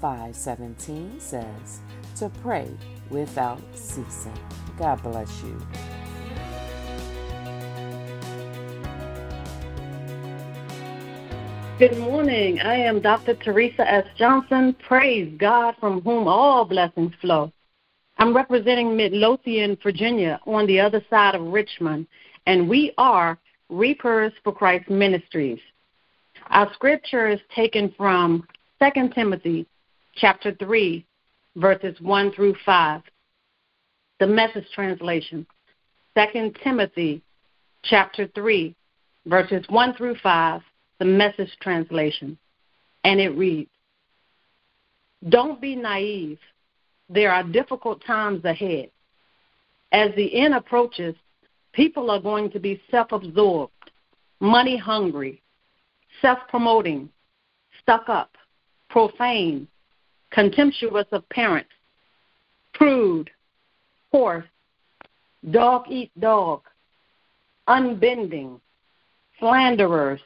5:17 says to pray without ceasing. God bless you. Good morning. I am Dr. Teresa S. Johnson. Praise God from whom all blessings flow. I'm representing Midlothian, Virginia, on the other side of Richmond, and we are Reapers for Christ Ministries. Our scripture is taken from 2 Timothy chapter 3, verses 1 through 5. The message translation. 2 Timothy chapter 3, verses 1 through 5 the message translation, and it reads Don't be naive. There are difficult times ahead. As the end approaches, people are going to be self absorbed, money hungry, self promoting, stuck up, profane, contemptuous of parents, prude, coarse, dog eat dog, unbending, slanderers,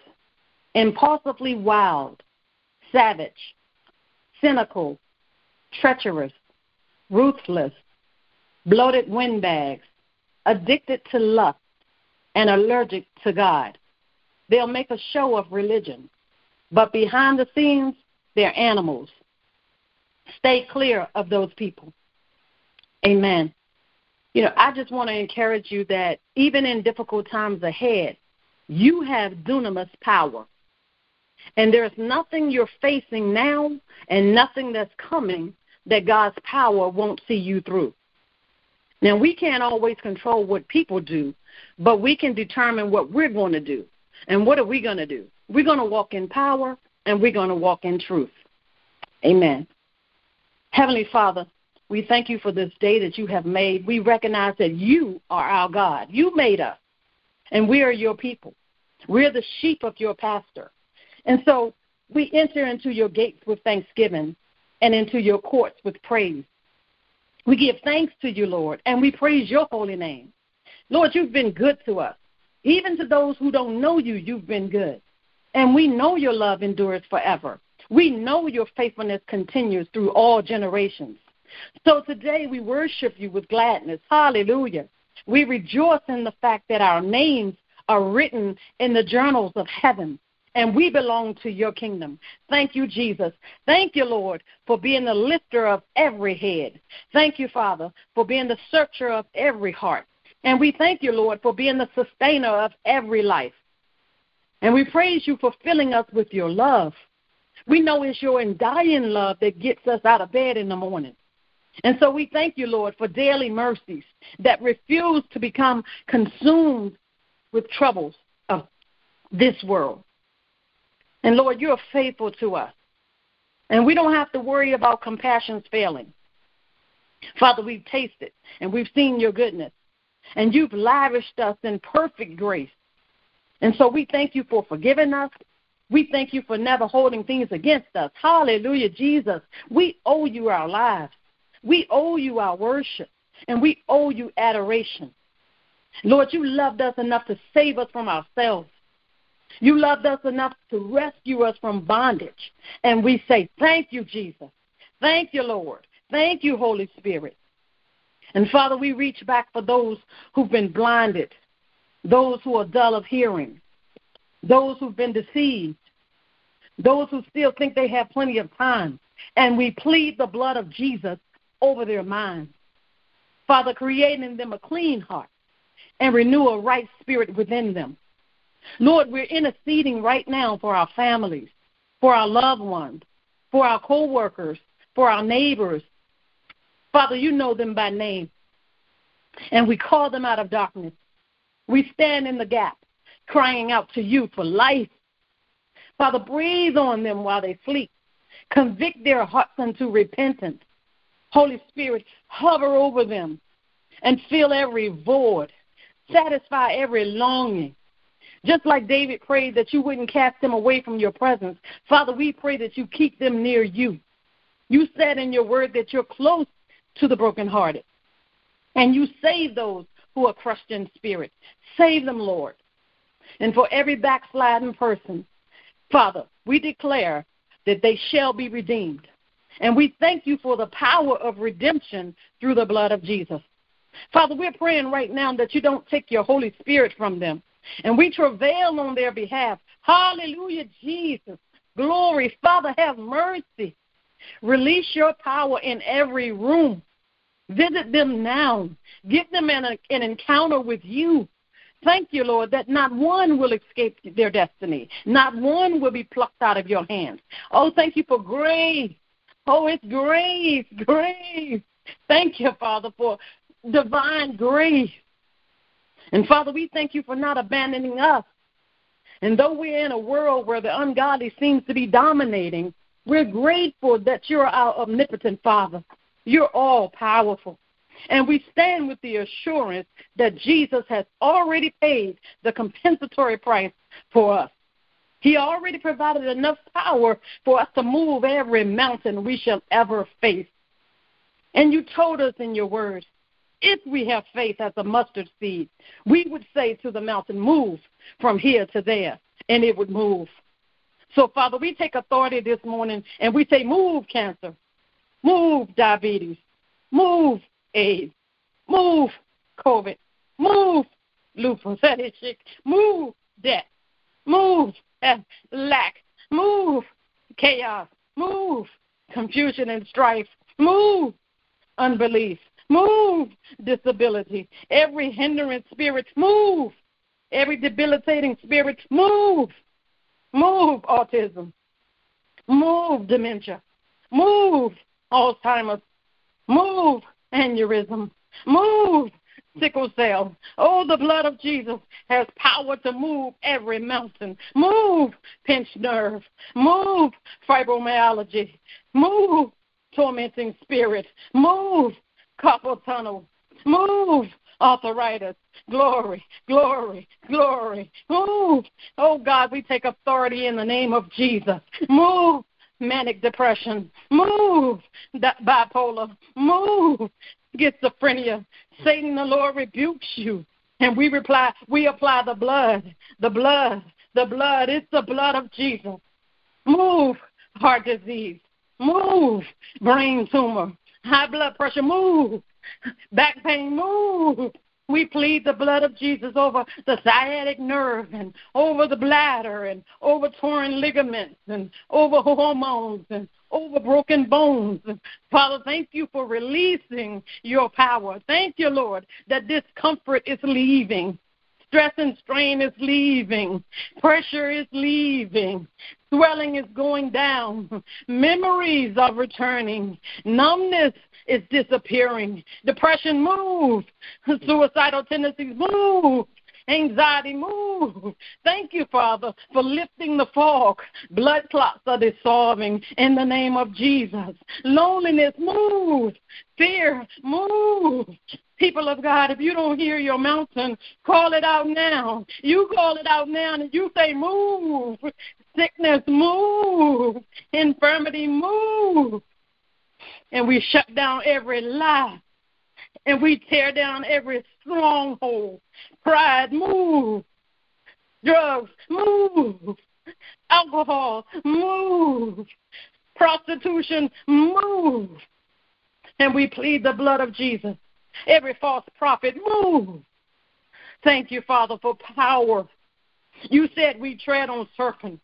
impulsively wild, savage, cynical, treacherous, ruthless, bloated windbags, addicted to lust, and allergic to God. They'll make a show of religion, but behind the scenes, they're animals. Stay clear of those people. Amen. You know, I just want to encourage you that even in difficult times ahead, you have dunamis power. And there's nothing you're facing now and nothing that's coming that God's power won't see you through. Now, we can't always control what people do, but we can determine what we're going to do. And what are we going to do? We're going to walk in power and we're going to walk in truth. Amen. Heavenly Father, we thank you for this day that you have made. We recognize that you are our God. You made us, and we are your people. We're the sheep of your pastor. And so we enter into your gates with thanksgiving and into your courts with praise. We give thanks to you, Lord, and we praise your holy name. Lord, you've been good to us. Even to those who don't know you, you've been good. And we know your love endures forever. We know your faithfulness continues through all generations. So today we worship you with gladness. Hallelujah. We rejoice in the fact that our names are written in the journals of heaven and we belong to your kingdom. Thank you, Jesus. Thank you, Lord, for being the lifter of every head. Thank you, Father, for being the searcher of every heart. And we thank you, Lord, for being the sustainer of every life. And we praise you for filling us with your love. We know it's your undying love that gets us out of bed in the morning. And so we thank you, Lord, for daily mercies that refuse to become consumed with troubles of this world. And Lord, you're faithful to us. And we don't have to worry about compassion's failing. Father, we've tasted and we've seen your goodness. And you've lavished us in perfect grace. And so we thank you for forgiving us. We thank you for never holding things against us. Hallelujah, Jesus. We owe you our lives. We owe you our worship. And we owe you adoration. Lord, you loved us enough to save us from ourselves. You loved us enough to rescue us from bondage. And we say, Thank you, Jesus. Thank you, Lord. Thank you, Holy Spirit. And Father, we reach back for those who've been blinded, those who are dull of hearing, those who've been deceived, those who still think they have plenty of time. And we plead the blood of Jesus over their minds. Father, creating in them a clean heart and renew a right spirit within them. Lord, we're interceding right now for our families, for our loved ones, for our co workers, for our neighbors. Father, you know them by name. And we call them out of darkness. We stand in the gap, crying out to you for life. Father, breathe on them while they sleep. Convict their hearts unto repentance. Holy Spirit, hover over them and fill every void. Satisfy every longing. Just like David prayed that you wouldn't cast them away from your presence, Father, we pray that you keep them near you. You said in your word that you're close to the brokenhearted, and you save those who are crushed in spirit. Save them, Lord. And for every backsliding person, Father, we declare that they shall be redeemed. And we thank you for the power of redemption through the blood of Jesus. Father, we're praying right now that you don't take your Holy Spirit from them. And we travail on their behalf. Hallelujah, Jesus. Glory. Father, have mercy. Release your power in every room. Visit them now. Give them an, an encounter with you. Thank you, Lord, that not one will escape their destiny. Not one will be plucked out of your hands. Oh, thank you for grace. Oh, it's grace, grace. Thank you, Father, for divine grace. And Father, we thank you for not abandoning us. And though we're in a world where the ungodly seems to be dominating, we're grateful that you're our omnipotent Father. You're all powerful. And we stand with the assurance that Jesus has already paid the compensatory price for us. He already provided enough power for us to move every mountain we shall ever face. And you told us in your word if we have faith as a mustard seed, we would say to the mountain, Move from here to there, and it would move. So, Father, we take authority this morning and we say, Move cancer, move diabetes, move AIDS, move COVID, move lupus, move death, move eh, lack, move chaos, move confusion and strife, move unbelief, Move disability. Every hindering spirit, move. Every debilitating spirit, move. Move autism. Move dementia. Move Alzheimer's. Move aneurysm. Move sickle cell. Oh, the blood of Jesus has power to move every mountain. Move pinched nerve. Move fibromyalgia. Move tormenting spirit. Move carpal tunnel. Move, arthritis. Glory, glory, glory. Move. Oh God, we take authority in the name of Jesus. Move, manic depression. Move, that bipolar. Move, schizophrenia. Satan, the Lord rebukes you. And we reply, we apply the blood, the blood, the blood. It's the blood of Jesus. Move, heart disease. Move, brain tumor. High blood pressure, move. Back pain, move. We plead the blood of Jesus over the sciatic nerve and over the bladder and over torn ligaments and over hormones and over broken bones. Father, thank you for releasing your power. Thank you, Lord, that discomfort is leaving. Stress and strain is leaving. Pressure is leaving. Swelling is going down. Memories are returning. Numbness is disappearing. Depression moves. Suicidal tendencies move. Anxiety move. Thank you, Father, for lifting the fog. Blood clots are dissolving in the name of Jesus. Loneliness move. Fear move. People of God, if you don't hear your mountain, call it out now. You call it out now and you say, Move. Sickness, move. Infirmity, move. And we shut down every lie. And we tear down every stronghold. Pride, move. Drugs, move. Alcohol, move. Prostitution, move. And we plead the blood of Jesus Every false prophet, move. Thank you, Father, for power. You said we tread on serpents,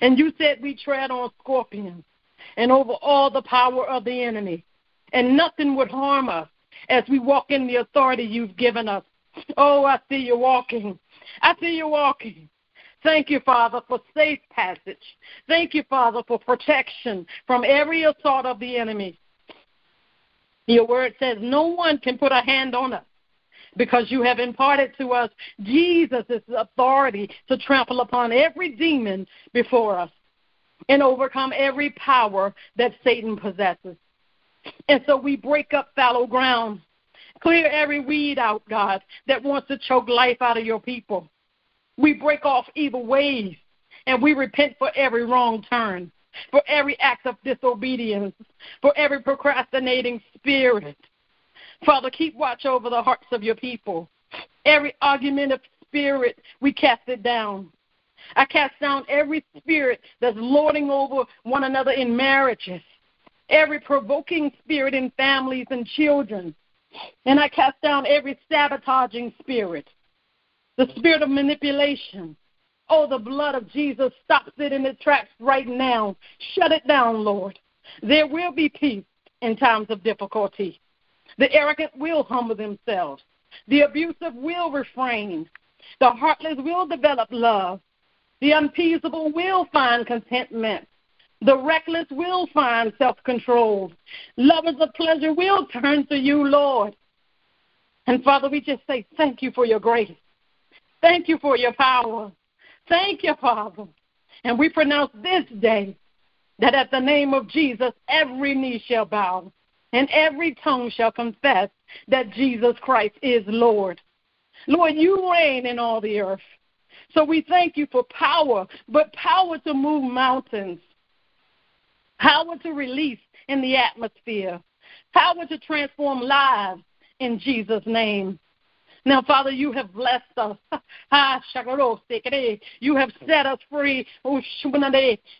and you said we tread on scorpions, and over all the power of the enemy. And nothing would harm us as we walk in the authority you've given us. Oh, I see you walking. I see you walking. Thank you, Father, for safe passage. Thank you, Father, for protection from every assault of the enemy. Your word says no one can put a hand on us because you have imparted to us Jesus' authority to trample upon every demon before us and overcome every power that Satan possesses. And so we break up fallow ground, clear every weed out, God, that wants to choke life out of your people. We break off evil ways and we repent for every wrong turn, for every act of disobedience, for every procrastinating spirit. Father, keep watch over the hearts of your people. Every argumentative spirit, we cast it down. I cast down every spirit that's lording over one another in marriages, every provoking spirit in families and children. And I cast down every sabotaging spirit, the spirit of manipulation. Oh, the blood of Jesus stops it in its tracks right now. Shut it down, Lord. There will be peace in times of difficulty. The arrogant will humble themselves. The abusive will refrain. The heartless will develop love. The unpeaceable will find contentment. The reckless will find self control. Lovers of pleasure will turn to you, Lord. And Father, we just say thank you for your grace. Thank you for your power. Thank you, Father. And we pronounce this day that at the name of Jesus, every knee shall bow and every tongue shall confess that Jesus Christ is Lord. Lord, you reign in all the earth. So we thank you for power, but power to move mountains, power to release in the atmosphere, power to transform lives in Jesus' name. Now, Father, you have blessed us. Ah, you have set us free. Oh,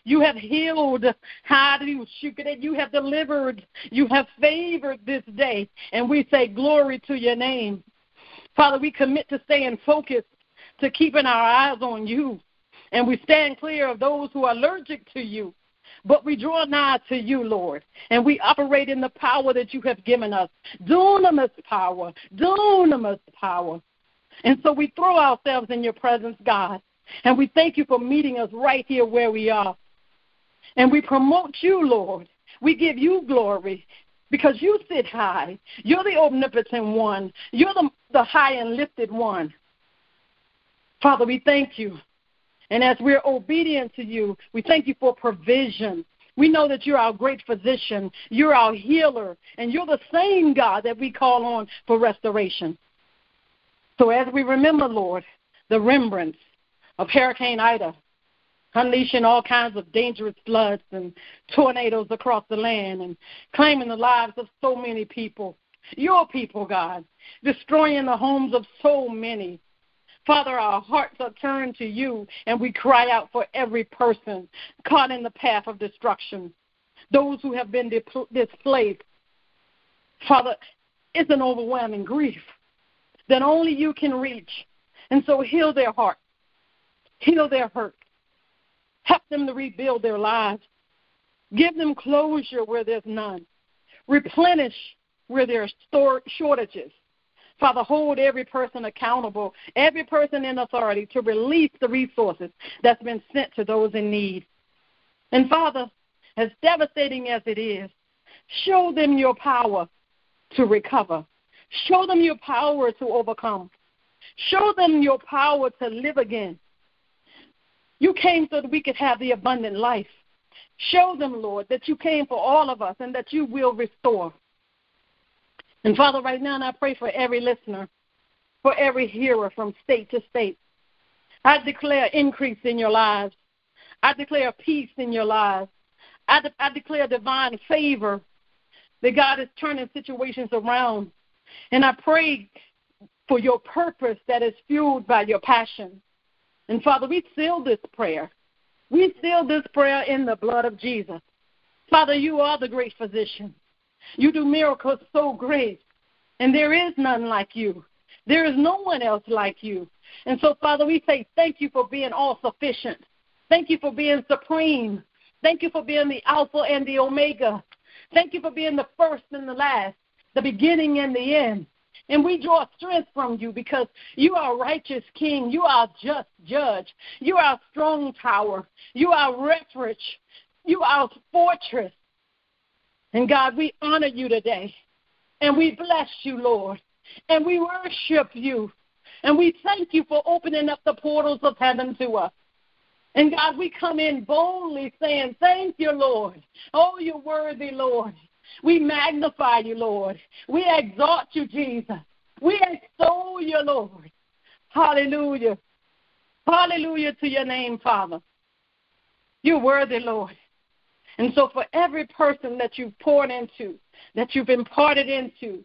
you have healed. You have delivered. You have favored this day. And we say, Glory to your name. Father, we commit to staying focused to keeping our eyes on you. And we stand clear of those who are allergic to you. But we draw nigh to you, Lord, and we operate in the power that you have given us. Dunamis power, dunamis power. And so we throw ourselves in your presence, God, and we thank you for meeting us right here where we are. And we promote you, Lord. We give you glory because you sit high. You're the omnipotent one. You're the, the high and lifted one. Father, we thank you. And as we're obedient to you, we thank you for provision. We know that you're our great physician, you're our healer, and you're the same God that we call on for restoration. So as we remember, Lord, the remembrance of Hurricane Ida, unleashing all kinds of dangerous floods and tornadoes across the land and claiming the lives of so many people, your people, God, destroying the homes of so many, Father, our hearts are turned to you, and we cry out for every person caught in the path of destruction, those who have been displaced. Father, it's an overwhelming grief that only you can reach. And so heal their heart, heal their hurt, help them to rebuild their lives, give them closure where there's none, replenish where there are shortages, Father, hold every person accountable, every person in authority to release the resources that's been sent to those in need. And Father, as devastating as it is, show them your power to recover. Show them your power to overcome. Show them your power to live again. You came so that we could have the abundant life. Show them, Lord, that you came for all of us and that you will restore. And Father, right now, and I pray for every listener, for every hearer from state to state. I declare increase in your lives. I declare peace in your lives. I, de- I declare divine favor that God is turning situations around. And I pray for your purpose that is fueled by your passion. And Father, we seal this prayer. We seal this prayer in the blood of Jesus. Father, you are the great physician. You do miracles so great, and there is none like you. There is no one else like you. And so, Father, we say thank you for being all sufficient. Thank you for being supreme. Thank you for being the Alpha and the Omega. Thank you for being the first and the last, the beginning and the end. And we draw strength from you because you are righteous king. You are just judge. You are strong tower. You are refuge. You are fortress. And God, we honor you today. And we bless you, Lord. And we worship you. And we thank you for opening up the portals of heaven to us. And God, we come in boldly saying, Thank you, Lord. Oh, you're worthy, Lord. We magnify you, Lord. We exalt you, Jesus. We extol you, Lord. Hallelujah. Hallelujah to your name, Father. You're worthy, Lord. And so, for every person that you've poured into, that you've imparted into,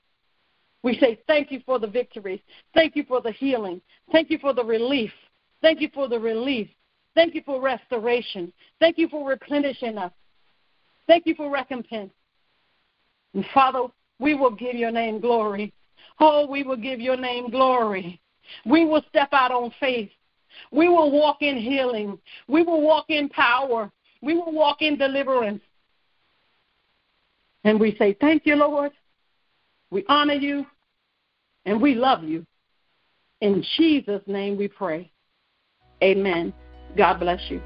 we say thank you for the victories. Thank you for the healing. Thank you for the relief. Thank you for the relief. Thank you for restoration. Thank you for replenishing us. Thank you for recompense. And Father, we will give your name glory. Oh, we will give your name glory. We will step out on faith. We will walk in healing. We will walk in power. We will walk in deliverance. And we say, Thank you, Lord. We honor you and we love you. In Jesus' name we pray. Amen. God bless you.